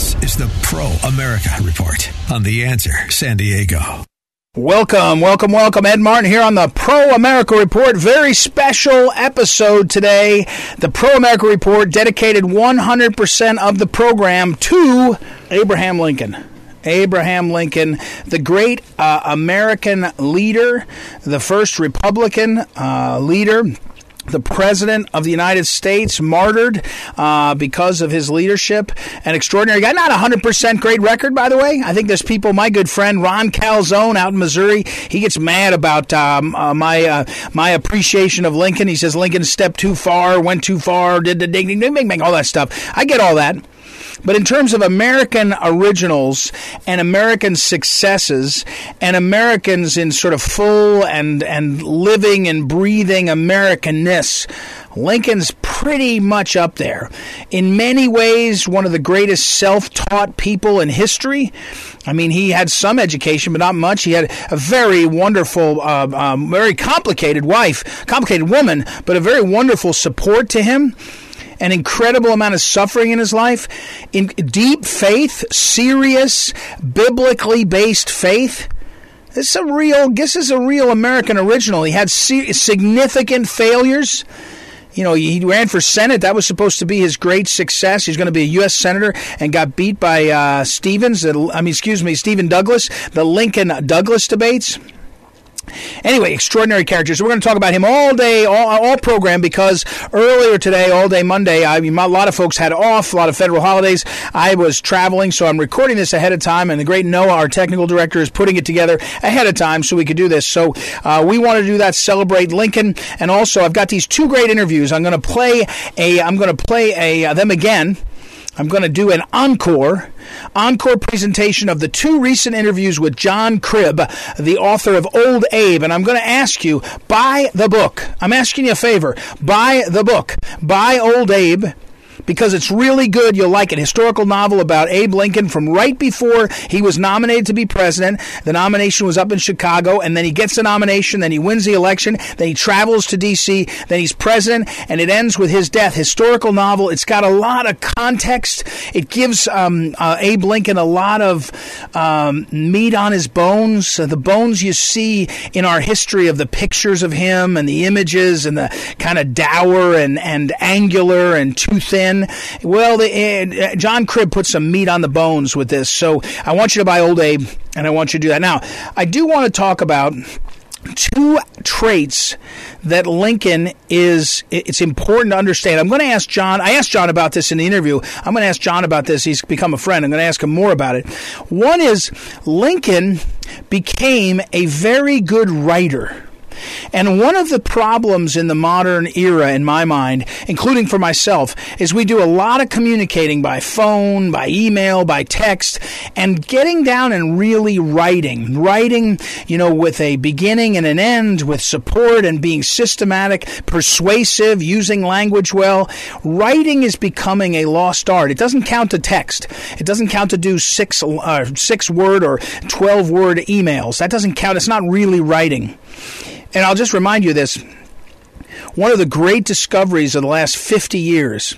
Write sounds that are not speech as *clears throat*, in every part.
This is the Pro America Report on The Answer San Diego. Welcome, welcome, welcome. Ed Martin here on the Pro America Report. Very special episode today. The Pro America Report dedicated 100% of the program to Abraham Lincoln. Abraham Lincoln, the great uh, American leader, the first Republican uh, leader the president of the United States martyred uh, because of his leadership. An extraordinary guy. Not a 100% great record, by the way. I think there's people, my good friend Ron Calzone out in Missouri, he gets mad about um, uh, my uh, my appreciation of Lincoln. He says Lincoln stepped too far, went too far, did the ding, ding, ding, ding, ding, all that stuff. I get all that. But in terms of American originals and American successes and Americans in sort of full and, and living and breathing Americanness, Lincoln's pretty much up there. In many ways, one of the greatest self taught people in history. I mean, he had some education, but not much. He had a very wonderful, uh, um, very complicated wife, complicated woman, but a very wonderful support to him an incredible amount of suffering in his life, in deep faith, serious, biblically based faith. This is a real. This is a real American original. He had significant failures. You know, he ran for Senate. That was supposed to be his great success. He's going to be a U.S. senator and got beat by uh, Stevens. I mean, excuse me, Stephen Douglas. The Lincoln Douglas debates. Anyway, extraordinary characters. We're going to talk about him all day, all, all program, because earlier today, all day Monday, I mean, a lot of folks had off, a lot of federal holidays. I was traveling, so I'm recording this ahead of time, and the great Noah, our technical director, is putting it together ahead of time so we could do this. So uh, we want to do that, celebrate Lincoln, and also I've got these two great interviews. I'm going to play a, I'm going to play a uh, them again. I'm going to do an encore encore presentation of the two recent interviews with John Cribb, the author of Old Abe. And I'm going to ask you, buy the book. I'm asking you a favor. Buy the book. Buy Old Abe because it's really good. You'll like it. Historical novel about Abe Lincoln from right before he was nominated to be president. The nomination was up in Chicago, and then he gets the nomination, then he wins the election, then he travels to D.C., then he's president, and it ends with his death. Historical novel. It's got a lot of context. It gives um, uh, Abe Lincoln a lot of um, meat on his bones. Uh, the bones you see in our history of the pictures of him and the images and the kind of dour and, and angular and too thin well, uh, John Cribb put some meat on the bones with this. So I want you to buy Old Abe, and I want you to do that. Now, I do want to talk about two traits that Lincoln is it's important to understand. I'm going to ask John I asked John about this in the interview. I'm going to ask John about this. He's become a friend. I'm going to ask him more about it. One is Lincoln became a very good writer. And one of the problems in the modern era, in my mind, including for myself, is we do a lot of communicating by phone, by email, by text, and getting down and really writing. Writing, you know, with a beginning and an end, with support and being systematic, persuasive, using language well. Writing is becoming a lost art. It doesn't count to text. It doesn't count to do six, uh, six word or 12 word emails. That doesn't count. It's not really writing. And I'll just remind you this one of the great discoveries of the last 50 years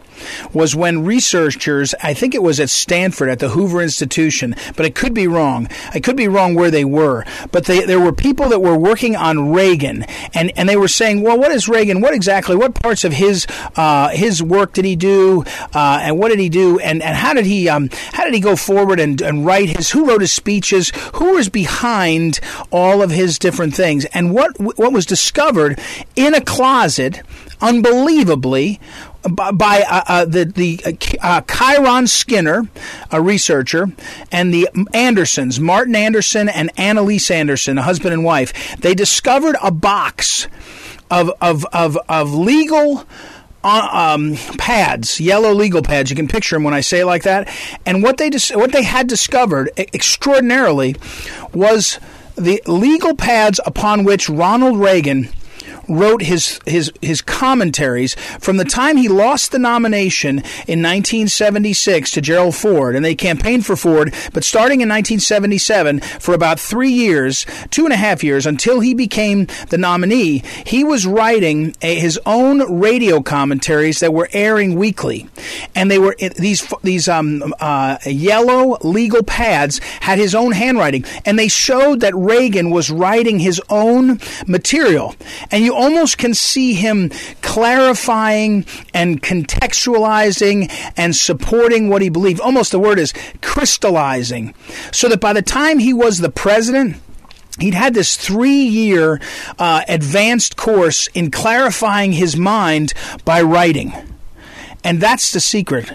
was when researchers, I think it was at Stanford at the Hoover Institution, but I could be wrong. I could be wrong where they were, but they, there were people that were working on Reagan, and, and they were saying, well, what is Reagan? What exactly? What parts of his uh, his work did he do, uh, and what did he do, and, and how did he um, how did he go forward and, and write his? Who wrote his speeches? Who was behind all of his different things? And what what was discovered in a closet, unbelievably, by uh, uh, the the uh, Kiron Skinner, a researcher, and the Andersons, Martin Anderson and Annelise Anderson, a husband and wife. They discovered a box of of of, of legal uh, um, pads, yellow legal pads. You can picture them when I say it like that. And what they dis- what they had discovered extraordinarily was the legal pads upon which Ronald Reagan wrote his his his commentaries from the time he lost the nomination in 1976 to Gerald Ford, and they campaigned for Ford, but starting in 1977 for about three years, two and a half years until he became the nominee, he was writing a, his own radio commentaries that were airing weekly, and they were these these um, uh, yellow legal pads had his own handwriting, and they showed that Reagan was writing his own material, and you almost can see him clarifying and contextualizing and supporting what he believed. Almost the word is crystallizing. So that by the time he was the president, he'd had this three year uh, advanced course in clarifying his mind by writing. And that's the secret.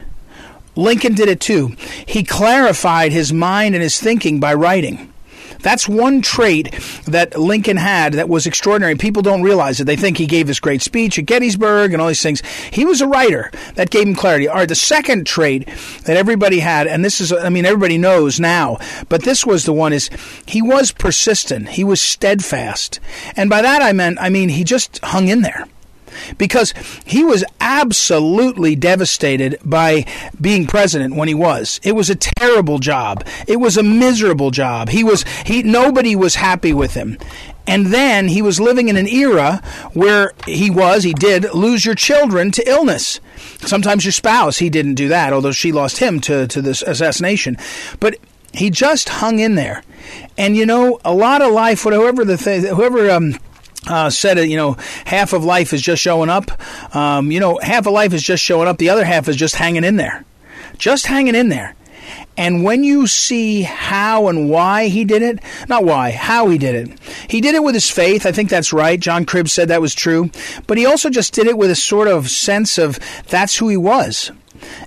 Lincoln did it too. He clarified his mind and his thinking by writing. That's one trait that Lincoln had that was extraordinary. People don't realize it. They think he gave this great speech at Gettysburg and all these things. He was a writer. That gave him clarity. All right, the second trait that everybody had, and this is, I mean, everybody knows now, but this was the one is he was persistent. He was steadfast. And by that I meant, I mean, he just hung in there because he was absolutely devastated by being president when he was. It was a terrible job. It was a miserable job. He was he nobody was happy with him. And then he was living in an era where he was, he did lose your children to illness. Sometimes your spouse, he didn't do that, although she lost him to, to this assassination. But he just hung in there. And you know, a lot of life, whatever the thing, whoever um, uh, said it, you know, half of life is just showing up. Um, you know, half of life is just showing up. The other half is just hanging in there. Just hanging in there. And when you see how and why he did it, not why, how he did it, he did it with his faith. I think that's right. John Cribb said that was true. But he also just did it with a sort of sense of that's who he was.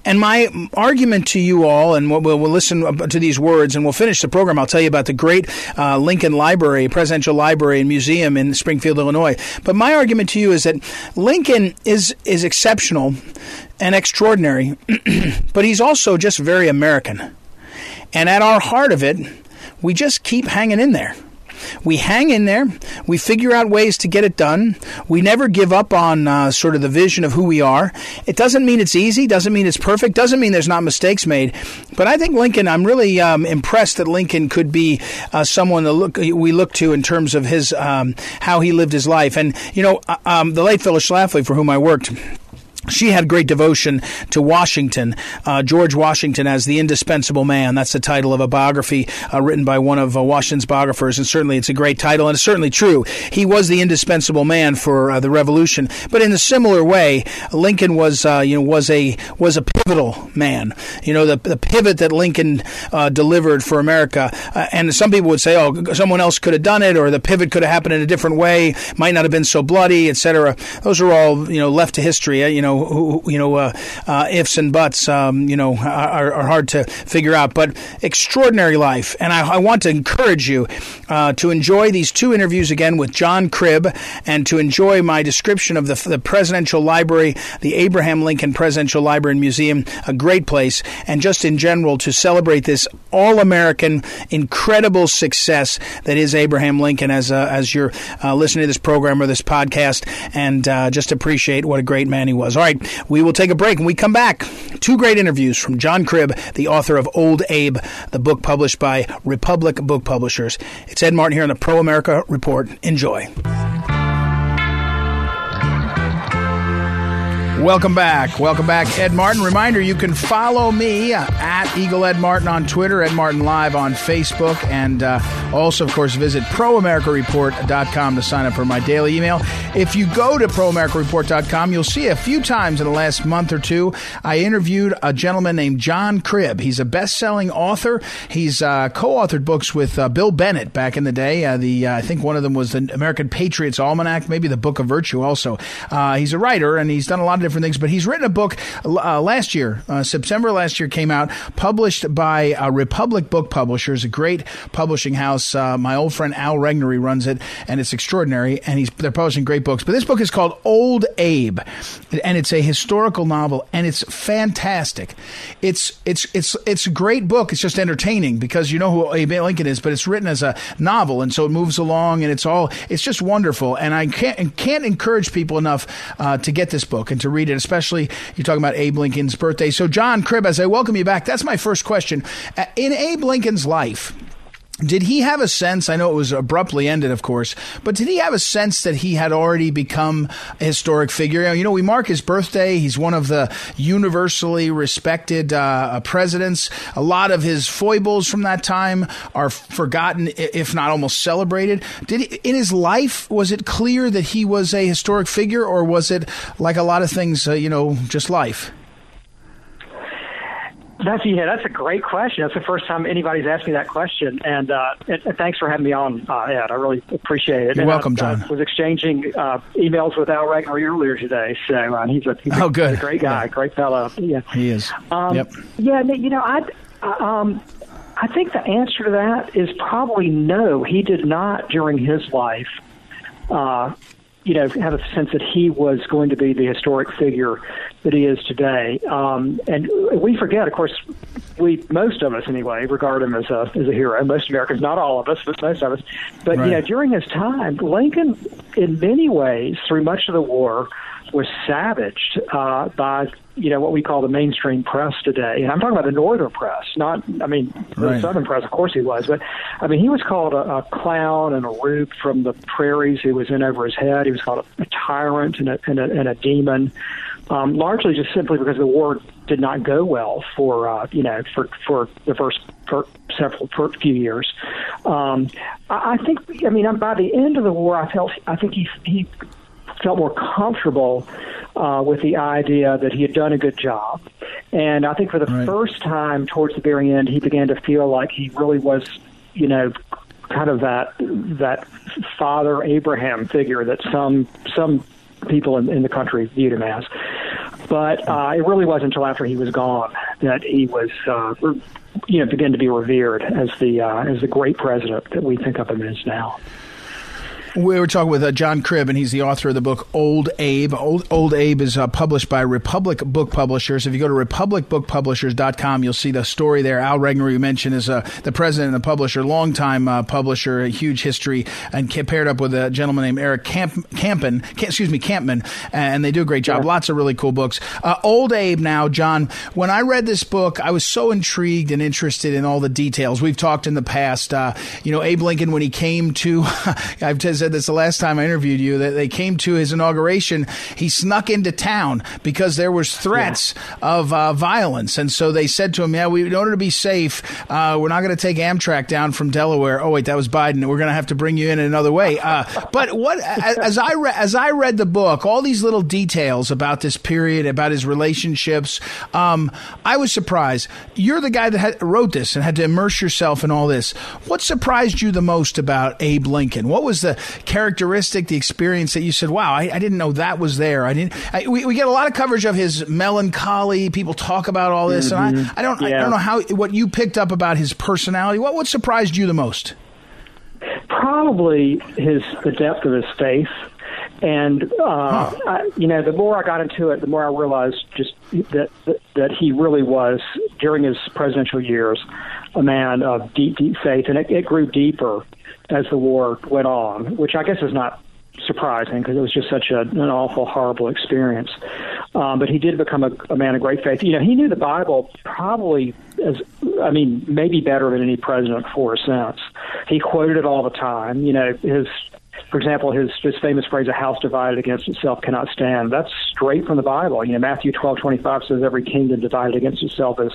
And my argument to you all, and we'll, we'll, listen to these words and we'll finish the program. I'll tell you about the great uh, Lincoln Library, Presidential Library and Museum in Springfield, Illinois. But my argument to you is that Lincoln is, is exceptional and extraordinary, *clears throat* but he's also just very American. And at our heart of it, we just keep hanging in there. We hang in there. We figure out ways to get it done. We never give up on uh, sort of the vision of who we are. It doesn't mean it's easy. Doesn't mean it's perfect. Doesn't mean there's not mistakes made. But I think Lincoln. I'm really um, impressed that Lincoln could be uh, someone that look we look to in terms of his um, how he lived his life. And you know, uh, um, the late Phyllis Schlafly, for whom I worked she had great devotion to Washington, uh, George Washington as the indispensable man. That's the title of a biography uh, written by one of uh, Washington's biographers, and certainly it's a great title, and it's certainly true. He was the indispensable man for uh, the Revolution, but in a similar way, Lincoln was, uh, you know, was a was a pivotal man. You know, the the pivot that Lincoln uh, delivered for America, and some people would say, oh, someone else could have done it, or the pivot could have happened in a different way, might not have been so bloody, etc. Those are all, you know, left to history. You know know, who, you know, uh, uh, ifs and buts, um, you know, are, are, hard to figure out. But extraordinary life, and I, I want to encourage you uh, to enjoy these two interviews again with John Cribb, and to enjoy my description of the, the Presidential Library, the Abraham Lincoln Presidential Library and Museum, a great place, and just in general to celebrate this all-American, incredible success that is Abraham Lincoln as uh, as you're uh, listening to this program or this podcast, and uh, just appreciate what a great man he was. All right, we will take a break. When we come back, two great interviews from John Cribb, the author of Old Abe, the book published by Republic Book Publishers. It's Ed Martin here on the Pro America Report. Enjoy. Welcome back. Welcome back, Ed Martin. Reminder you can follow me uh, at Eagle Ed Martin on Twitter, Ed Martin Live on Facebook, and uh, also, of course, visit ProAmericaReport.com to sign up for my daily email. If you go to ProAmericaReport.com, you'll see a few times in the last month or two, I interviewed a gentleman named John Cribb. He's a best selling author. He's uh, co authored books with uh, Bill Bennett back in the day. Uh, the uh, I think one of them was the American Patriots Almanac, maybe the Book of Virtue also. he's a writer, and he's done a lot of different things. But he's written a book uh, last year, uh, September last year, came out, published by uh, Republic Book Publishers, a great publishing house. Uh, my old friend Al Regnery runs it, and it's extraordinary. And he's they're publishing great books. But this book is called Old Abe, and it's a historical novel, and it's fantastic. It's it's it's it's a great book. It's just entertaining because you know who Abe Lincoln is, but it's written as a novel, and so it moves along, and it's all it's just wonderful. And I can't can't encourage people enough uh, to get this book and to read it, especially you're talking about Abe Lincoln's birthday. So, John Cribb, as I welcome you back, that's my first question. Uh, in Abe Lincoln's life, did he have a sense? I know it was abruptly ended, of course, but did he have a sense that he had already become a historic figure? You know, we mark his birthday. He's one of the universally respected uh, presidents. A lot of his foibles from that time are forgotten, if not almost celebrated. Did he, in his life was it clear that he was a historic figure, or was it like a lot of things, uh, you know, just life? That's yeah, that's a great question. That's the first time anybody's asked me that question, and, uh, and, and thanks for having me on, uh, Ed. I really appreciate it. You're and welcome, I, John. I was exchanging uh, emails with Al Regnery earlier today, so uh, he's a he's oh, good. a great guy, yeah. great fellow. Yeah, he is. Um, yep. Yeah, you know, I um, I think the answer to that is probably no. He did not during his life. Uh, you know, have a sense that he was going to be the historic figure that he is today. Um, and we forget, of course, we most of us anyway regard him as a as a hero. Most Americans, not all of us, but most of us. But right. you know, during his time, Lincoln, in many ways, through much of the war, was savaged uh, by you know what we call the mainstream press today, and I'm talking about the northern press, not I mean the southern press. Of course he was, but I mean he was called a, a clown and a rube from the prairies. He was in over his head. He was called a, a tyrant and a, and a, and a demon. Um, largely just simply because the war did not go well for uh, you know for for the first for several for few years. Um, I, I think I mean by the end of the war, I felt I think he he felt more comfortable uh, with the idea that he had done a good job. And I think for the right. first time towards the very end, he began to feel like he really was, you know, kind of that that father Abraham figure that some some people in, in the country viewed him as. But uh, it really wasn't until after he was gone that he was, uh, you know, began to be revered as the uh, as the great president that we think of him as now. We were talking with uh, John Cribb, and he's the author of the book Old Abe. Old, Old Abe is uh, published by Republic Book Publishers. If you go to republicbookpublishers.com, you'll see the story there. Al Regnery, you mentioned, is uh, the president and the publisher, longtime uh, publisher, a huge history, and paired up with a gentleman named Eric Camp, Campen, excuse me, Kampmann, and they do a great job. Yeah. Lots of really cool books. Uh, Old Abe now, John, when I read this book, I was so intrigued and interested in all the details. We've talked in the past, uh, you know, Abe Lincoln, when he came to, *laughs* I've said this the last time I interviewed you that they came to his inauguration. He snuck into town because there was threats yeah. of uh, violence, and so they said to him, "Yeah, we, in order to be safe, uh, we're not going to take Amtrak down from Delaware." Oh wait, that was Biden. We're going to have to bring you in another way. Uh, but what as I re- as I read the book, all these little details about this period, about his relationships, um, I was surprised. You're the guy that had, wrote this and had to immerse yourself in all this. What surprised you the most about Abe Lincoln? What was the characteristic, the experience that you said, wow, I, I didn't know that was there. I didn't, I, we, we get a lot of coverage of his melancholy. People talk about all this. Mm-hmm. And I, I don't, yeah. I don't know how, what you picked up about his personality. What, what surprised you the most? Probably his, the depth of his faith. And uh, huh. I, you know, the more I got into it, the more I realized just that, that that he really was during his presidential years a man of deep, deep faith, and it, it grew deeper as the war went on, which I guess is not surprising because it was just such a, an awful, horrible experience. Um, but he did become a, a man of great faith. You know, he knew the Bible probably as, I mean, maybe better than any president for or since. He quoted it all the time. You know, his for example, his his famous phrase, "A house divided against itself cannot stand." That's straight from the Bible. You know, Matthew twelve twenty five says, "Every kingdom divided against itself is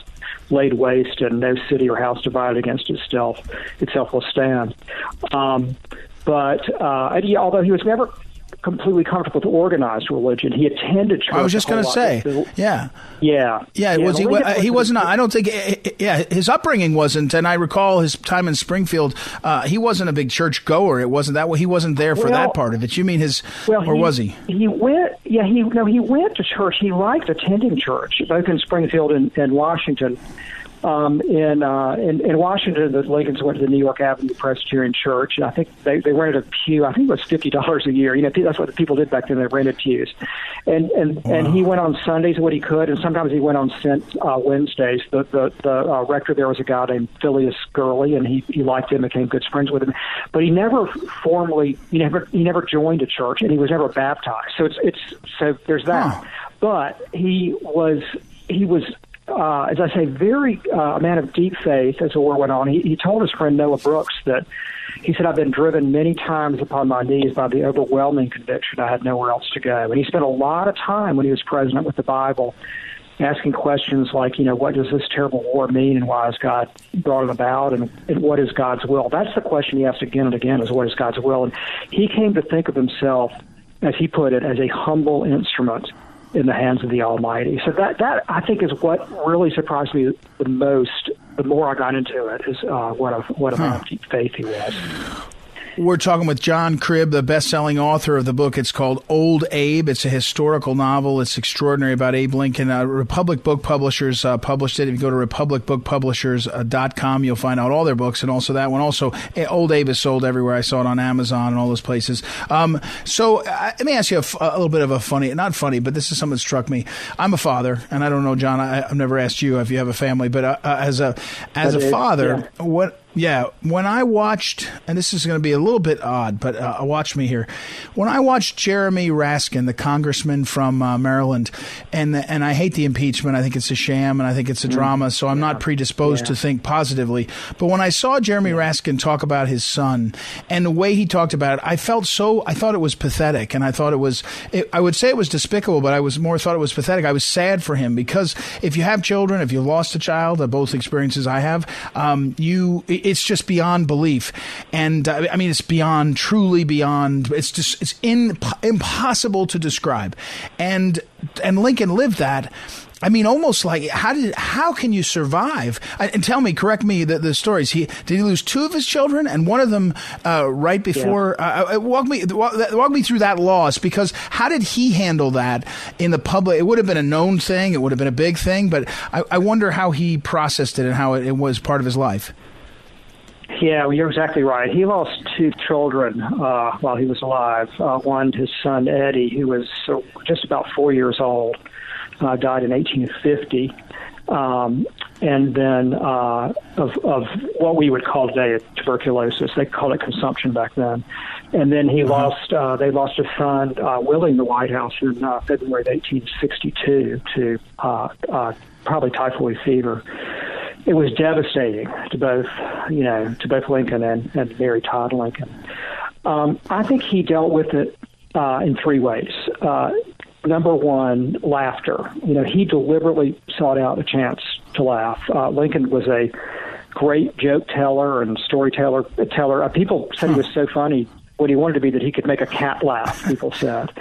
laid waste, and no city or house divided against itself itself will stand." Um, but uh, although he was never completely comfortable with organized religion. He attended church. I was just going to say, yeah, yeah, yeah. Was he? Uh, he wasn't. I don't think. Eh, eh, yeah, his upbringing wasn't. And I recall his time in Springfield. Uh, he wasn't a big church goer. It wasn't that. Way he wasn't there for well, that part of it. You mean his? Well, or he, was he? He went. Yeah, he no. He went to church. He liked attending church, both in Springfield and, and Washington um, in, uh, in in Washington, the Lincolns went to the New York Avenue Presbyterian Church, and I think they they rented a pew. I think it was fifty dollars a year. You know, that's what the people did back then. They rented pews, and and wow. and he went on Sundays what he could, and sometimes he went on uh, Wednesdays. The the the uh, rector there was a guy named Phineas Gurley, and he he liked him, became good friends with him, but he never formally he never he never joined a church, and he was never baptized. So it's it's so there's that. Huh. But he was he was uh, as I say, very uh, a man of deep faith as the war went on. He, he told his friend Noah Brooks that he said, I've been driven many times upon my knees by the overwhelming conviction I had nowhere else to go. And he spent a lot of time when he was president with the Bible asking questions like, you know, what does this terrible war mean and why has God brought it about and, and what is God's will? That's the question he asked again and again is what is God's will? And he came to think of himself, as he put it, as a humble instrument in the hands of the Almighty. So that that I think is what really surprised me the most. The more I got into it, is uh, what a what a huh. faith he was. We're talking with John Cribb, the best-selling author of the book. It's called Old Abe. It's a historical novel. It's extraordinary about Abe Lincoln. Uh, Republic Book Publishers uh, published it. If you go to republicbookpublishers.com, you'll find out all their books and also that one. Also, Old Abe is sold everywhere. I saw it on Amazon and all those places. Um, so uh, let me ask you a, f- a little bit of a funny, not funny, but this is something that struck me. I'm a father, and I don't know, John. I, have never asked you if you have a family, but uh, uh, as a as a father, yeah. what yeah, when I watched, and this is going to be a little bit odd, but uh, watch me here. When I watched Jeremy Raskin, the congressman from uh, Maryland, and the, and I hate the impeachment. I think it's a sham, and I think it's a mm. drama. So I'm yeah. not predisposed yeah. to think positively. But when I saw Jeremy yeah. Raskin talk about his son and the way he talked about it, I felt so. I thought it was pathetic, and I thought it was. It, I would say it was despicable, but I was more thought it was pathetic. I was sad for him because if you have children, if you lost a child, both experiences I have, um, you it's just beyond belief. And uh, I mean, it's beyond, truly beyond. It's just it's in, impossible to describe. And and Lincoln lived that. I mean, almost like how did how can you survive? And tell me, correct me the, the stories. He did he lose two of his children, and one of them uh, right before. Yeah. Uh, uh walk me walk, me through that loss because how did he handle that in the public? It would have been a known thing. It would have been a big thing, but I, I wonder how he processed it and how it, it was part of his life. Yeah, well, you're exactly right. He lost two children uh, while he was alive. Uh, one, his son Eddie, who was uh, just about four years old, uh, died in 1850. Um, and then uh, of, of what we would call today tuberculosis. They called it consumption back then. And then he uh-huh. lost. Uh, they lost a son, uh, Willing, the White House in uh, February of 1862 to uh, uh, probably typhoid fever it was devastating to both, you know, to both Lincoln and, and Mary Todd Lincoln. Um, I think he dealt with it uh, in three ways. Uh, number one, laughter. You know, he deliberately sought out a chance to laugh. Uh, Lincoln was a great joke teller and storyteller. Teller. Uh, people said he was so funny what he wanted to be that he could make a cat laugh, people said.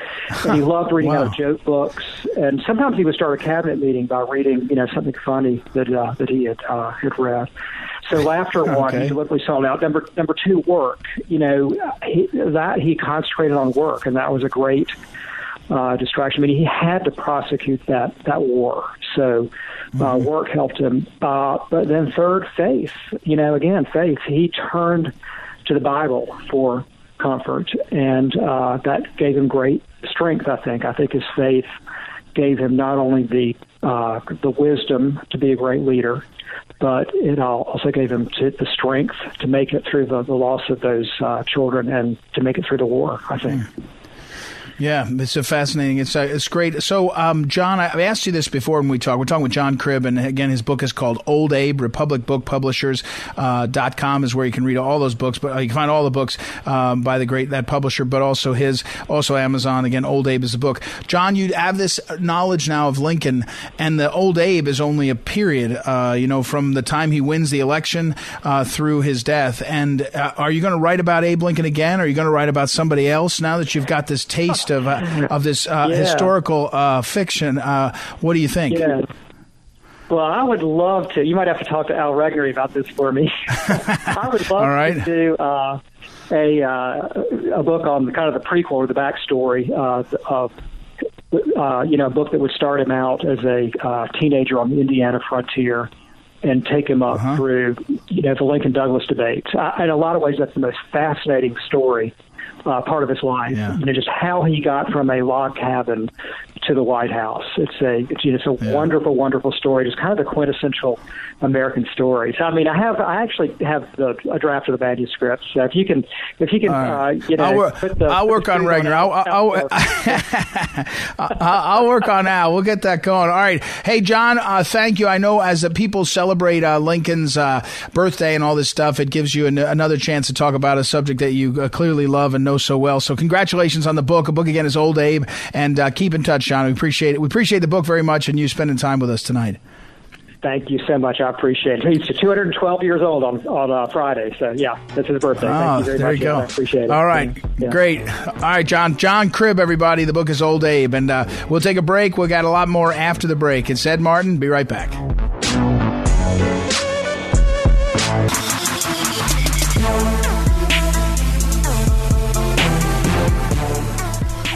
And he loved reading wow. out of joke books. And sometimes he would start a cabinet meeting by reading, you know, something funny that uh, that he had uh, had read. So laughter *laughs* okay. one, he deliberately sought out. Number number two, work. You know, he, that he concentrated on work, and that was a great uh, distraction. I mean, he had to prosecute that that war, so uh, mm-hmm. work helped him. Uh, but then third, faith. You know, again, faith. He turned to the Bible for comfort, and uh, that gave him great strength. I think. I think his faith gave him not only the uh, the wisdom to be a great leader, but it also gave him to, the strength to make it through the, the loss of those uh, children and to make it through the war. I think. Mm. Yeah, it's a fascinating. It's uh, it's great. So, um, John, I've asked you this before when we talked. We're talking with John Cribb, and again, his book is called Old Abe. Republic Book Publishers uh, com is where you can read all those books. But uh, you can find all the books um, by the great that publisher, but also his, also Amazon. Again, Old Abe is the book. John, you have this knowledge now of Lincoln, and the Old Abe is only a period. Uh, you know, from the time he wins the election uh, through his death. And uh, are you going to write about Abe Lincoln again? Or are you going to write about somebody else now that you've got this taste of uh, of this uh, Yeah. historical uh, fiction. Uh, what do you think? Yeah. Well, I would love to. You might have to talk to Al Regnery about this for me. *laughs* I would love right. to do uh, a uh, a book on kind of the prequel or the backstory uh, of uh, you know a book that would start him out as a uh, teenager on the Indiana frontier and take him up Uh-huh. through you know the Lincoln Douglas debate. Uh, in a lot of ways, that's the most fascinating story. Uh, part of his life, Yeah. you know, just how he got from a log cabin to the White House. It's a, it's, it's a Yeah. wonderful, wonderful story. It's kind of the quintessential American story. So, I mean, I have, I actually have the a draft of the manuscript. So if you can, if you can, right. uh, you know, I'll work, put the, I'll work on Regner. I'll, *laughs* I'll, I'll, I'll work on Al. We'll get that going. All right. Hey, John, uh, thank you. I know as the people celebrate uh, Lincoln's uh, birthday and all this stuff, it gives you an, another chance to talk about a subject that you uh, clearly love and know so well. So congratulations on the book. A book again is Old Abe. And uh, keep in touch, John. We appreciate it. We appreciate the book very much and you spending time with us tonight. Thank you so much. I appreciate it. He's 212 years old on on uh, Friday. So yeah, that's his birthday. Thank Oh, you very there much. you go. I appreciate it. All right, Yeah. great. All right, John. John Cribb, everybody. The book is Old Abe, and uh, we'll take a break. We've got a lot more after the break. It's Ed Martin. Be right back.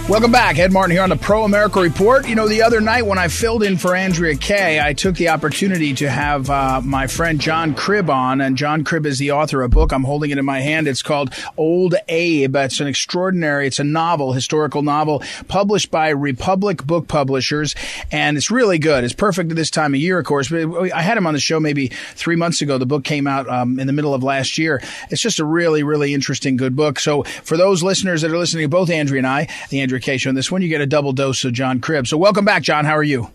Welcome back. Ed Martin here on the Pro America Report. You know, the other night when I filled in for Andrea Kaye, I took the opportunity to have uh, my friend John Cribb on. And John Cribb is the author of a book. I'm holding it in my hand. It's called Old Abe. It's an extraordinary, it's a novel, historical novel, published by Republic Book Publishers. And it's really good. It's perfect at this time of year, of course. But I had him on the show maybe three months ago. The book came out um, in the middle of last year. It's just a really, really interesting, good book. So for those listeners that are listening to both Andrea and I, the Andrea And this one, you get a double dose of John Cribb. So welcome back, John. How are you?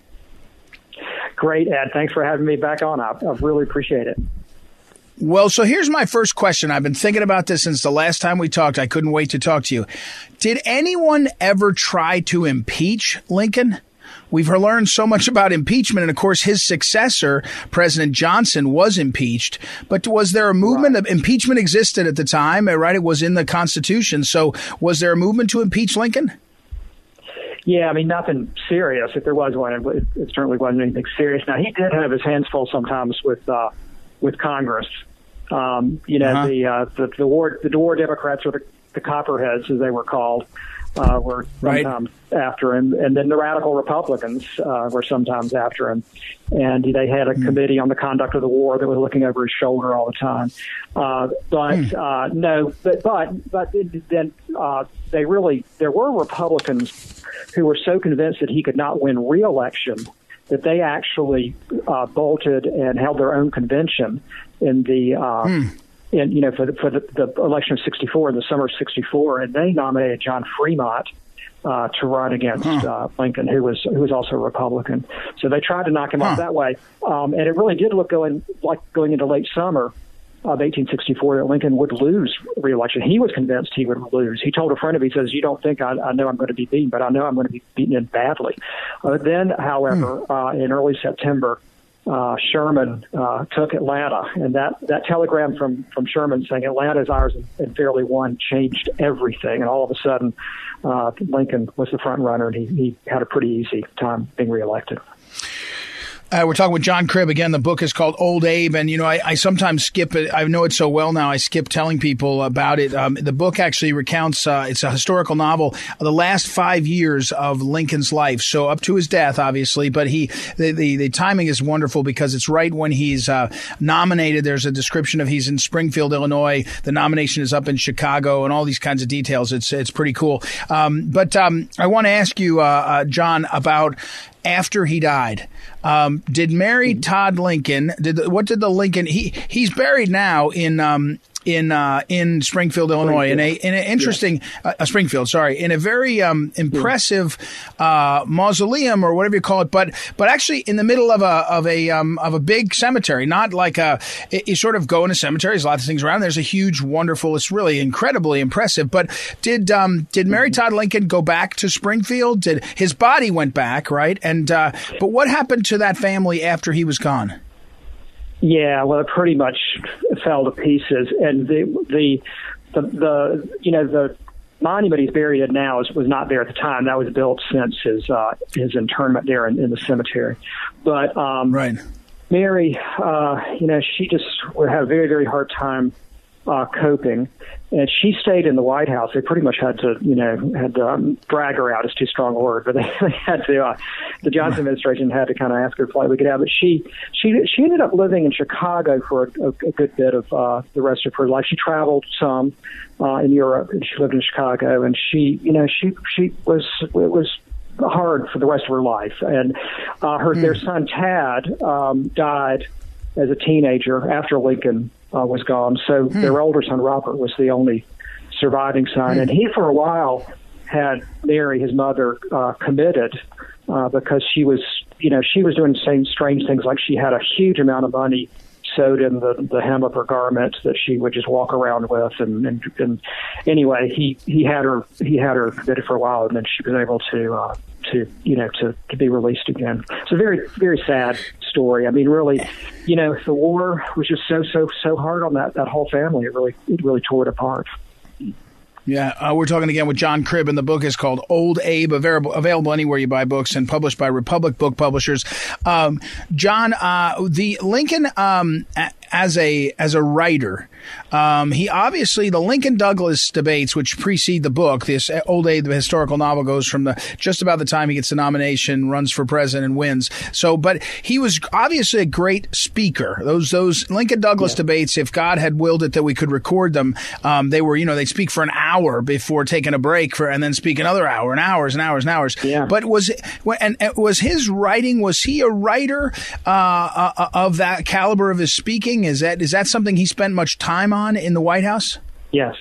Great, Ed. Thanks for having me back on. I, I really appreciate it. Well, so here's my first question. I've been thinking about this since the last time we talked. I couldn't wait to talk to you. Did anyone ever try to impeach Lincoln? We've learned so much about impeachment, and of course, his successor, President Johnson, was impeached. But was there a movement of impeachment existed at the time? Right, it was in the Constitution. So, was there a movement to impeach Lincoln? Yeah, I mean nothing serious. If there was one, it, it certainly wasn't anything serious. Now he did have his hands full sometimes with uh, with Congress. Um, you know, Uh-huh. the, uh, the the war the war Democrats or the, the Copperheads, as they were called, uh, were Right. sometimes after him, and then the radical Republicans uh, were sometimes after him. And they had a committee on the conduct of the war that was looking over his shoulder all the time. Uh, but uh, no, but but but then uh, they really there were Republicans who were so convinced that he could not win re-election that they actually uh, bolted and held their own convention in the uh, in you know for the for the, the election of '64 in the summer of '64, and they nominated John Fremont. Uh, to run against uh, Lincoln, who was who was also a Republican, so they tried to knock him Huh. off that way, um, and it really did look going like going into late summer of 1864 that Lincoln would lose re-election. He was convinced he would lose. He told a friend of his, he says, "You don't think I, I know I'm going to be beaten, but I know I'm going to be beaten in badly." Uh, then, however, uh, in early September, uh, Sherman uh, took Atlanta, and that, that telegram from, from Sherman saying Atlanta is ours and, and fairly won changed everything. And all of a sudden, uh, Lincoln was the front runner, and he, he had a pretty easy time being reelected. Uh, we're talking with John Cribb again. The book is called Old Abe, and you know I, I sometimes skip it. I know it so well now. I skip telling people about it. Um, the book actually recounts. Uh, it's a historical novel. Of the last five years of Lincoln's life, so up to his death, obviously. But he, the the, the timing is wonderful because it's right when he's uh, nominated. There's a description of he's in Springfield, Illinois. The nomination is up in Chicago, and all these kinds of details. It's it's pretty cool. Um, but um, I want to ask you, uh, uh, John, about after he died. Um, did Mary Todd Lincoln? Did the, what did the Lincoln? He he's buried now in um, in uh, in Springfield, Illinois, in a in an interesting uh, uh, Springfield. Sorry, in a very um, impressive uh, mausoleum or whatever you call it, but but actually in the middle of a of a um, of a big cemetery, not like a. it- You sort of go in a cemetery. There's lots of things around. There's a huge, wonderful. It's really incredibly impressive. But did um, did Mary Todd Lincoln go back to Springfield? Did his body went back, right? And uh, but what happened to that family after he was gone? Yeah, well, it pretty much fell to pieces, and the the the, the you know the monument he's buried in now is, was not there at the time. That was built since his uh, his internment there in, in the cemetery. But um, right. Mary, uh, you know, she just would have a very, very hard time uh, coping. And she stayed in the White House. They pretty much had to, you know, had to um, drag her out. It's too strong a word, but *laughs* they, they had to. Uh, the Johnson administration had to kind of ask her to we get out. But she, she, she ended up living in Chicago for a, a, a good bit of uh, the rest of her life. She traveled some uh, in Europe, and she lived in Chicago. And she, you know, she, she was, it was hard for the rest of her life. And uh, her, mm. their son Tad um, died as a teenager after Lincoln uh, was gone. So hmm. their older son Robert was the only surviving son, hmm. and he for a while had Mary, his mother, uh, committed uh, because she was, you know, she was doing the same strange things like she had a huge amount of money sewed in the the hem of her garment that she would just walk around with. And and, and anyway he he had her he had her committed for a while and then she was able to uh to you know to to be released again. It's a very very sad story. I mean really you know the war was just so so so hard on that that whole family it really it really tore it apart yeah, uh, we're talking again with John Cribb, and the book is called Old Abe, available, available anywhere you buy books, and published by Republic Book Publishers. Um, John, uh, the Lincoln um, as a as a writer, um, he obviously the Lincoln Douglas debates, which precede the book, this Old Abe, the historical novel, goes from the just about the time he gets the nomination, runs for president, and wins. So, but he was obviously a great speaker. Those those Lincoln Douglas yeah. debates, if God had willed it that we could record them, um, they were you know they speak for an hour before taking a break for, and then speak another hour and hours and hours and hours. Yeah. But was and, and was his writing? Was he a writer uh, uh, of that caliber of his speaking? Is that is that something he spent much time on? in the White House? Yes.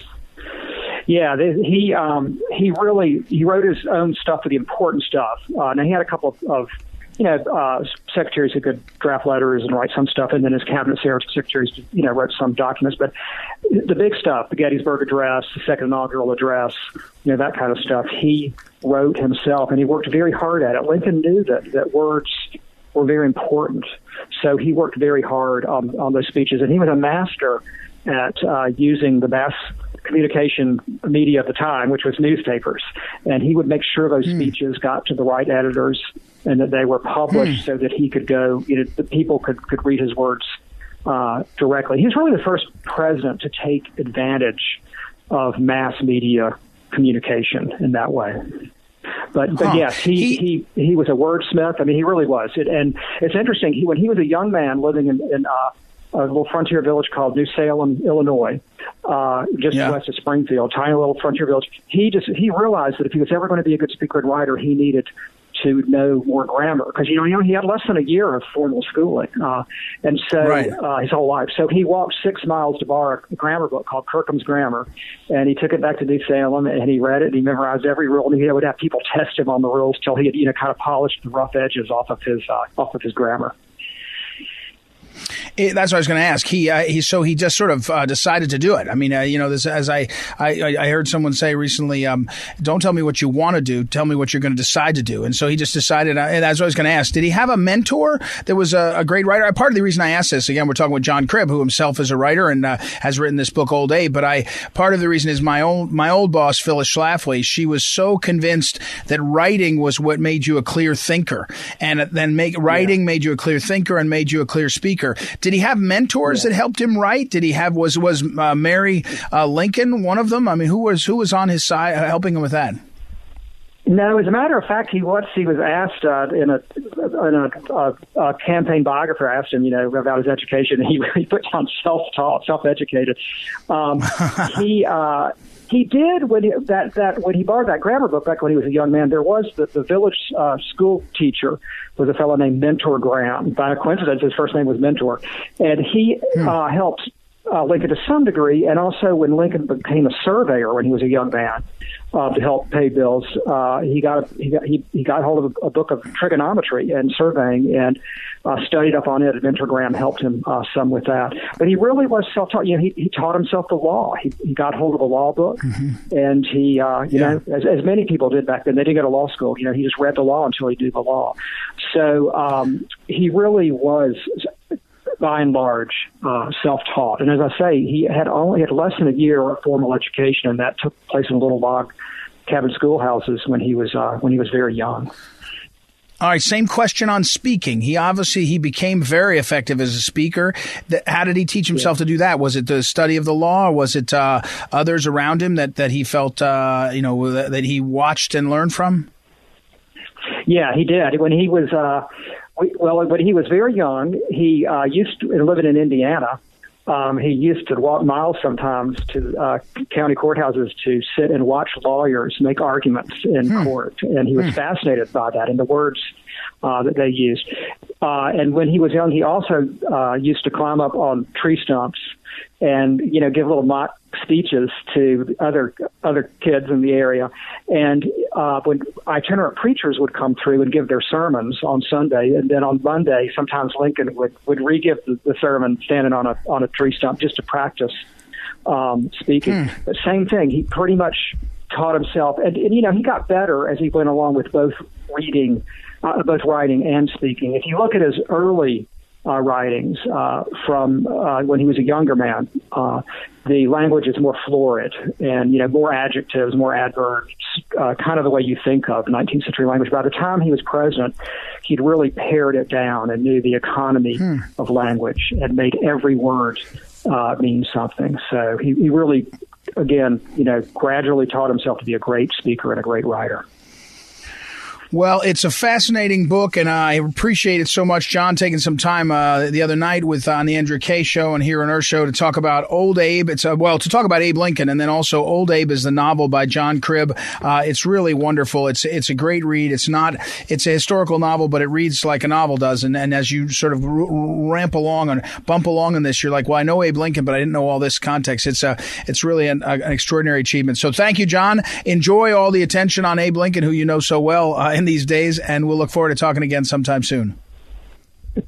Yeah, he um, he really he wrote his own stuff for the important stuff. Uh, now he had a couple of, of you know uh, secretaries who could draft letters and write some stuff, and then his cabinet secretaries you know wrote some documents. But the big stuff, the Gettysburg Address, the second inaugural address, you know that kind of stuff, he wrote himself, and he worked very hard at it. Lincoln knew that that words were very important, so he worked very hard on on those speeches, and he was a master at uh, using the mass communication media at the time, which was newspapers. And he would make sure those mm. speeches got to the right editors and that they were published mm. so that he could go, you know, the people could, could read his words uh, directly. He was really the first president to take advantage of mass media communication in that way. But but huh. yes, he, he, he he was a wordsmith. I mean, he really was. It, and it's interesting. He when he was a young man living in, in uh, a little frontier village called New Salem, Illinois, uh, just yeah. west of Springfield, tiny little frontier village. He just he realized that if he was ever going to be a good speaker and writer, he needed to know more grammar because you know, you know he had less than a year of formal schooling, uh, and so right. uh, his whole life. So he walked six miles to borrow a grammar book called Kirkham's Grammar, and he took it back to New Salem and he read it. and He memorized every rule, and he would have people *laughs* test him on the rules till he had you know kind of polished the rough edges off of his uh, off of his grammar. It, that's what I was going to ask. He, uh, he, so he just sort of uh, decided to do it. I mean, uh, you know, this as I, I, I heard someone say recently, um, "Don't tell me what you want to do. Tell me what you're going to decide to do." And so he just decided. Uh, and that's what I was going to ask. Did he have a mentor that was a, a, great writer? Part of the reason I asked this again, we're talking with John Cribb, who himself is a writer and uh, has written this book Old Abe. But I, part of the reason is my old my old boss Phyllis Schlafly. She was so convinced that writing was what made you a clear thinker, and then make writing yeah. made you a clear thinker and made you a clear speaker. Did he have mentors yeah. that helped him write? Did he have was was uh, Mary uh, Lincoln one of them? I mean, who was who was on his side uh, helping him with that? No, as a matter of fact, he was he was asked uh, in a in a, a, a campaign biographer asked him, you know, about his education. And he *laughs* he put down self taught, self educated. Um, *laughs* he uh, he did when he, that that when he borrowed that grammar book back when he was a young man. There was the, the village uh, school teacher was a fellow named Mentor Graham. By coincidence, his first name was Mentor, and he hmm. uh, helped uh, Lincoln to some degree, and also when Lincoln became a surveyor when he was a young man uh, to help pay bills, uh, he got a, he got he, he got hold of a, a book of trigonometry and surveying and uh, studied up on it. And Mentor Graham helped him uh, some with that, but he really was self-taught. You know, he, he taught himself the law. He, he got hold of a law book, mm-hmm. and he uh, you yeah. know as, as many people did back then. They didn't go to law school. You know, he just read the law until he knew the law. So um, he really was by and large uh, self-taught. And as I say, he had only had less than a year of formal education, and that took place in little log cabin schoolhouses when he was uh, when he was very young. All right, same question on speaking. He obviously he became very effective as a speaker. How did he teach himself yeah. to do that? Was it the study of the law? was it uh, others around him that that he felt uh, you know that, that, he watched and learned from? Yeah, he did. When he was uh, well, when he was very young, he uh, used to living in Indiana. Um, he used to walk miles sometimes to uh, county courthouses to sit and watch lawyers make arguments in hmm. court, and he was hmm. fascinated by that and the words uh, that they used. Uh, and when he was young, he also uh, used to climb up on tree stumps and you know give little mock speeches to other other kids in the area. And uh, when itinerant preachers would come through and give their sermons on Sunday, and then on Monday, sometimes Lincoln would would re-give the, the sermon standing on a on a tree stump just to practice um, speaking. Hmm. But same thing, he pretty much taught himself, and, and you know he got better as he went along with both reading, uh, both writing and speaking. If you look at his early uh, writings uh, from uh, when he was a younger man. Uh, the language is more florid and you know more adjectives, more adverbs, uh, kind of the way you think of 19th century language. By the time he was president, he'd really pared it down and knew the economy hmm. of language and made every word uh, mean something. So he, he really, again, you know, gradually taught himself to be a great speaker and a great writer. Well, it's a fascinating book, and I appreciate it so much, John, taking some time uh, the other night with on the Andrea Kaye show and here on our show to talk about Old Abe. It's a, well to talk about Abe Lincoln, and then also Old Abe is the novel by John Cribb. Uh, it's really wonderful. It's it's a great read. It's not it's a historical novel, but it reads like a novel does. And, and as you sort of r- ramp along and bump along in this, you're like, well, I know Abe Lincoln, but I didn't know all this context. It's a it's really an, a, an extraordinary achievement. So thank you, John. Enjoy all the attention on Abe Lincoln, who you know so well. Uh, in these days, and we'll look forward to talking again sometime soon.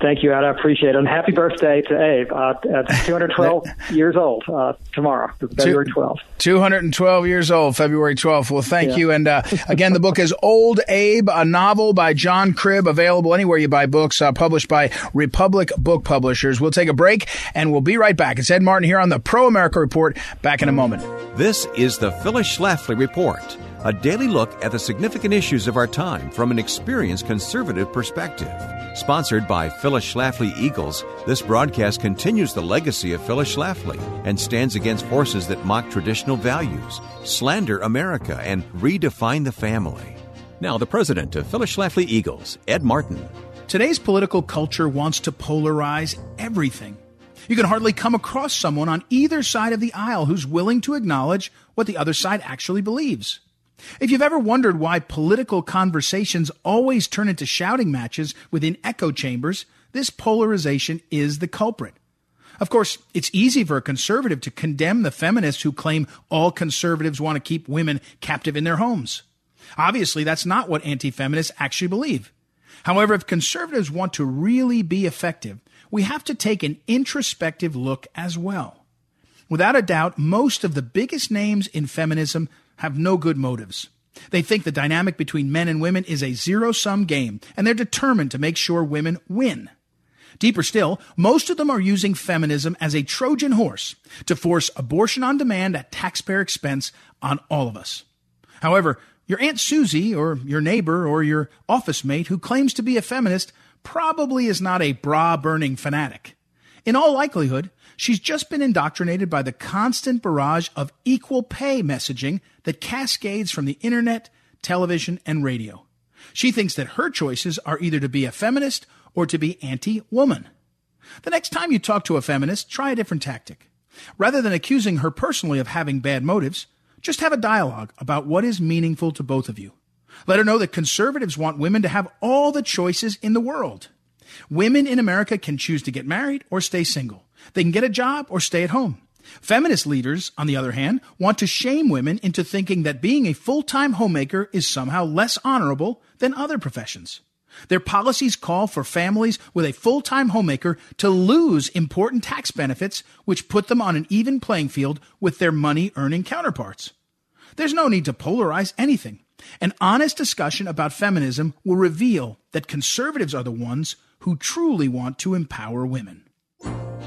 Thank you, Ed. I appreciate it. And happy birthday to Abe uh, at *laughs* 212 years old uh, tomorrow, February 12th. 212 years old, February 12th. Well, thank yeah. you. And uh, again, the book is *laughs* Old Abe, a novel by John Cribb, available anywhere you buy books, uh, published by Republic Book Publishers. We'll take a break and we'll be right back. It's Ed Martin here on the Pro America Report. Back in a moment. This is the Phyllis Schlafly Report a daily look at the significant issues of our time from an experienced conservative perspective. Sponsored by Phyllis Schlafly Eagles, this broadcast continues the legacy of Phyllis Schlafly and stands against forces that mock traditional values, slander America, and redefine the family. Now, the president of Phyllis Schlafly Eagles, Ed Martin. Today's political culture wants to polarize everything. You can hardly come across someone on either side of the aisle who's willing to acknowledge what the other side actually believes. If you've ever wondered why political conversations always turn into shouting matches within echo chambers, this polarization is the culprit. Of course, it's easy for a conservative to condemn the feminists who claim all conservatives want to keep women captive in their homes. Obviously, that's not what anti feminists actually believe. However, if conservatives want to really be effective, we have to take an introspective look as well. Without a doubt, most of the biggest names in feminism have no good motives. They think the dynamic between men and women is a zero sum game, and they're determined to make sure women win. Deeper still, most of them are using feminism as a Trojan horse to force abortion on demand at taxpayer expense on all of us. However, your Aunt Susie or your neighbor or your office mate who claims to be a feminist probably is not a bra burning fanatic. In all likelihood, She's just been indoctrinated by the constant barrage of equal pay messaging that cascades from the internet, television, and radio. She thinks that her choices are either to be a feminist or to be anti woman. The next time you talk to a feminist, try a different tactic. Rather than accusing her personally of having bad motives, just have a dialogue about what is meaningful to both of you. Let her know that conservatives want women to have all the choices in the world. Women in America can choose to get married or stay single. They can get a job or stay at home. Feminist leaders, on the other hand, want to shame women into thinking that being a full-time homemaker is somehow less honorable than other professions. Their policies call for families with a full-time homemaker to lose important tax benefits which put them on an even playing field with their money-earning counterparts. There's no need to polarize anything. An honest discussion about feminism will reveal that conservatives are the ones who truly want to empower women.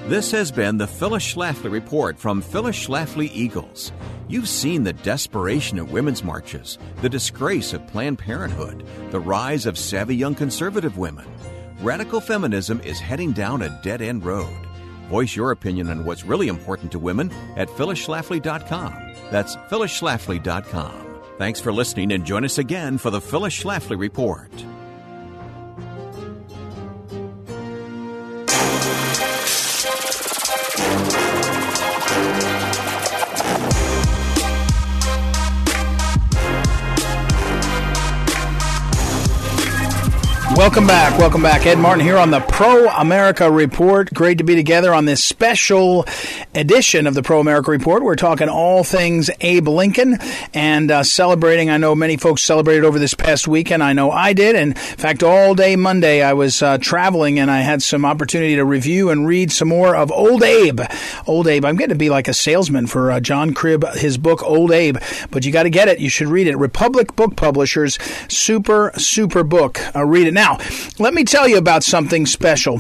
This has been the Phyllis Schlafly Report from Phyllis Schlafly Eagles. You've seen the desperation of women's marches, the disgrace of Planned Parenthood, the rise of savvy young conservative women. Radical feminism is heading down a dead end road. Voice your opinion on what's really important to women at phyllisschlafly.com. That's phyllisschlafly.com. Thanks for listening and join us again for the Phyllis Schlafly Report. Welcome back. Welcome back. Ed Martin here on the Pro America Report. Great to be together on this special edition of the Pro America Report. We're talking all things Abe Lincoln and uh, celebrating. I know many folks celebrated over this past weekend. I know I did. And in fact, all day Monday, I was uh, traveling and I had some opportunity to review and read some more of Old Abe. Old Abe. I'm getting to be like a salesman for uh, John Cribb, his book, Old Abe. But you got to get it. You should read it. Republic Book Publishers, super, super book. Uh, read it now. Now, let me tell you about something special.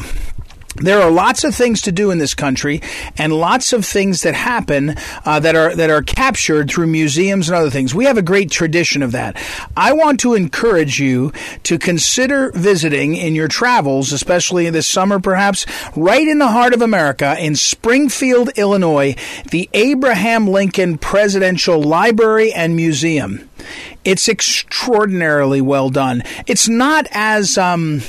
There are lots of things to do in this country, and lots of things that happen uh, that are that are captured through museums and other things. We have a great tradition of that. I want to encourage you to consider visiting in your travels, especially this summer, perhaps right in the heart of America, in Springfield, Illinois, the Abraham Lincoln Presidential Library and Museum. It's extraordinarily well done. It's not as um,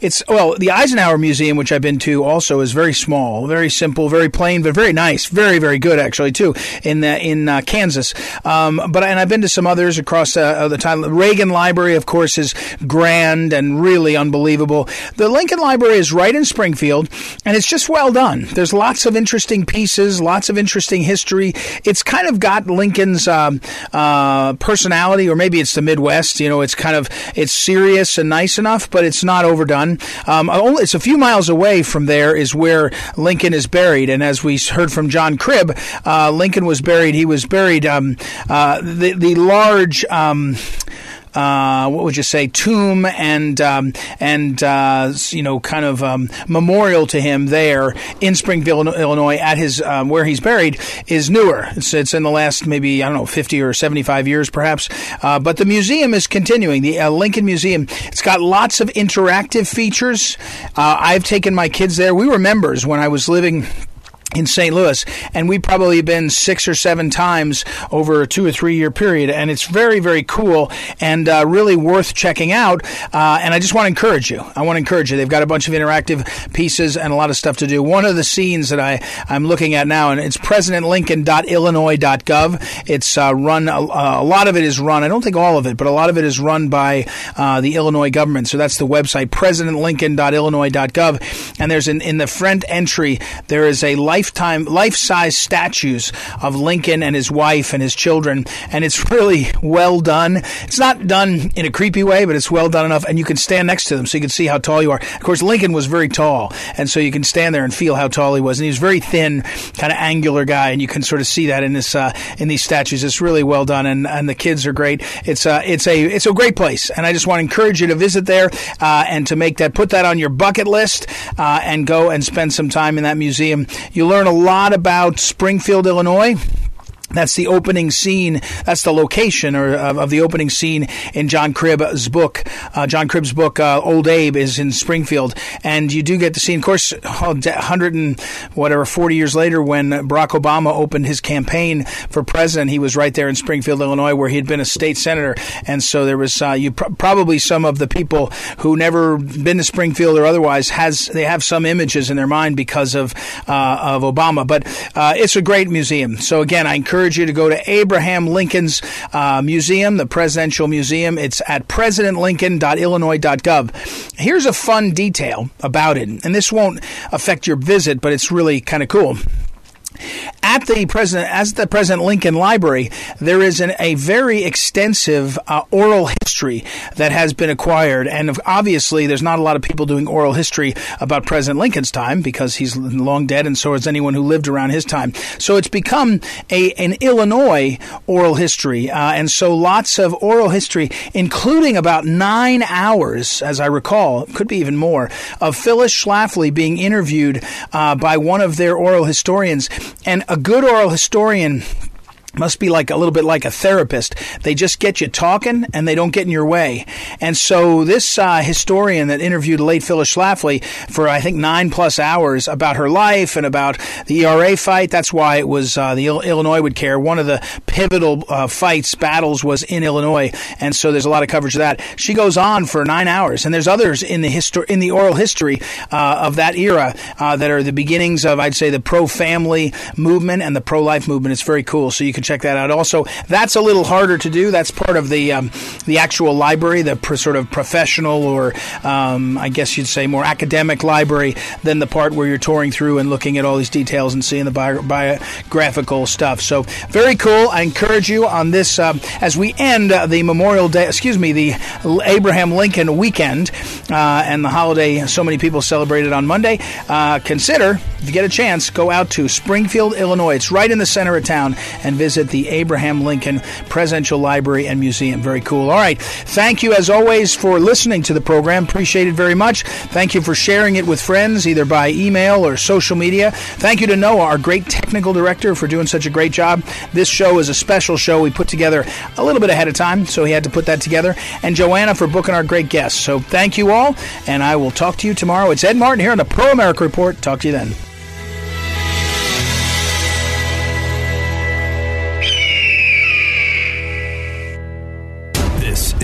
it's well, the Eisenhower Museum, which I've been to, also is very small, very simple, very plain, but very nice, very very good actually too in uh, in uh, Kansas. Um, but and I've been to some others across uh, the time. Reagan Library, of course, is grand and really unbelievable. The Lincoln Library is right in Springfield, and it's just well done. There's lots of interesting pieces, lots of interesting history. It's kind of got Lincoln's um, uh, personality, or maybe it's the Midwest. You know, it's kind of it's serious and nice enough, but it's not overdone. Um, it's a few miles away from there is where Lincoln is buried, and as we heard from John Cribb, uh, Lincoln was buried. He was buried. Um, uh, the the large. Um, uh, what would you say, tomb and um, and uh, you know, kind of um, memorial to him there in Springfield, Illinois, at his um, where he's buried is newer. It's, it's in the last maybe I don't know, fifty or seventy-five years, perhaps. Uh, but the museum is continuing. The uh, Lincoln Museum. It's got lots of interactive features. Uh, I've taken my kids there. We were members when I was living in St. Louis, and we've probably been six or seven times over a two or three year period, and it's very, very cool and uh, really worth checking out. Uh, and I just want to encourage you. I want to encourage you. They've got a bunch of interactive pieces and a lot of stuff to do. One of the scenes that I I'm looking at now, and it's PresidentLincoln.illinois.gov. It's uh, run a, a, lot of it is run. I don't think all of it, but a lot of it is run by uh, the Illinois government. So that's the website PresidentLincoln.illinois.gov. And there's an in the front entry there is a life lifetime, life size statues of Lincoln and his wife and his children. And it's really *laughs* well done. It's not done in a creepy way, but it's well done enough. And you can stand next to them so you can see how tall you are. Of course, Lincoln was very tall. And so you can stand there and feel how tall he was. And he was very thin, kind of angular guy. And you can sort of see that in this, uh, in these statues. It's really well done. And, and the kids are great. It's, uh, it's a, it's a great place. And I just want to encourage you to visit there, uh, and to make that, put that on your bucket list, uh, and go and spend some time in that museum. You'll learn a lot about Springfield, Illinois. That's the opening scene. That's the location or of, of the opening scene in John Cribb's book. Uh, John Cribb's book, uh, Old Abe, is in Springfield, and you do get to see. Of course, hundred and whatever forty years later, when Barack Obama opened his campaign for president, he was right there in Springfield, Illinois, where he had been a state senator, and so there was uh, you pr- probably some of the people who never been to Springfield or otherwise has they have some images in their mind because of uh, of Obama. But uh, it's a great museum. So again, I encourage encourage you to go to Abraham Lincoln's uh, museum, the Presidential Museum. It's at presidentlincoln.illinois.gov. Here's a fun detail about it, and this won't affect your visit, but it's really kind of cool. At the president, as the President Lincoln Library, there is an, a very extensive uh, oral history that has been acquired, and obviously, there's not a lot of people doing oral history about President Lincoln's time because he's long dead, and so is anyone who lived around his time. So it's become a an Illinois oral history, uh, and so lots of oral history, including about nine hours, as I recall, could be even more, of Phyllis Schlafly being interviewed uh, by one of their oral historians. And a good oral historian must be like a little bit like a therapist. They just get you talking and they don't get in your way. And so this uh, historian that interviewed late Phyllis Schlafly for I think nine plus hours about her life and about the ERA fight. That's why it was uh, the Il- Illinois would care. One of the pivotal uh, fights battles was in Illinois, and so there's a lot of coverage of that. She goes on for nine hours, and there's others in the history in the oral history uh, of that era uh, that are the beginnings of I'd say the pro family movement and the pro life movement. It's very cool. So you can check that out. Also, that's a little harder to do. That's part of the um, the actual library, the pr- sort of professional or um, I guess you'd say more academic library than the part where you're touring through and looking at all these details and seeing the bio- biographical stuff. So very cool. I encourage you on this um, as we end uh, the Memorial Day, excuse me, the Abraham Lincoln weekend uh, and the holiday. So many people celebrated on Monday. Uh, consider if you get a chance, go out to Springfield, Illinois. It's right in the center of town and visit the Abraham Lincoln Presidential Library and Museum. Very cool. All right. Thank you, as always, for listening to the program. Appreciate it very much. Thank you for sharing it with friends, either by email or social media. Thank you to Noah, our great technical director, for doing such a great job. This show is a special show we put together a little bit ahead of time, so he had to put that together. And Joanna for booking our great guests. So thank you all, and I will talk to you tomorrow. It's Ed Martin here on the Pro America Report. Talk to you then.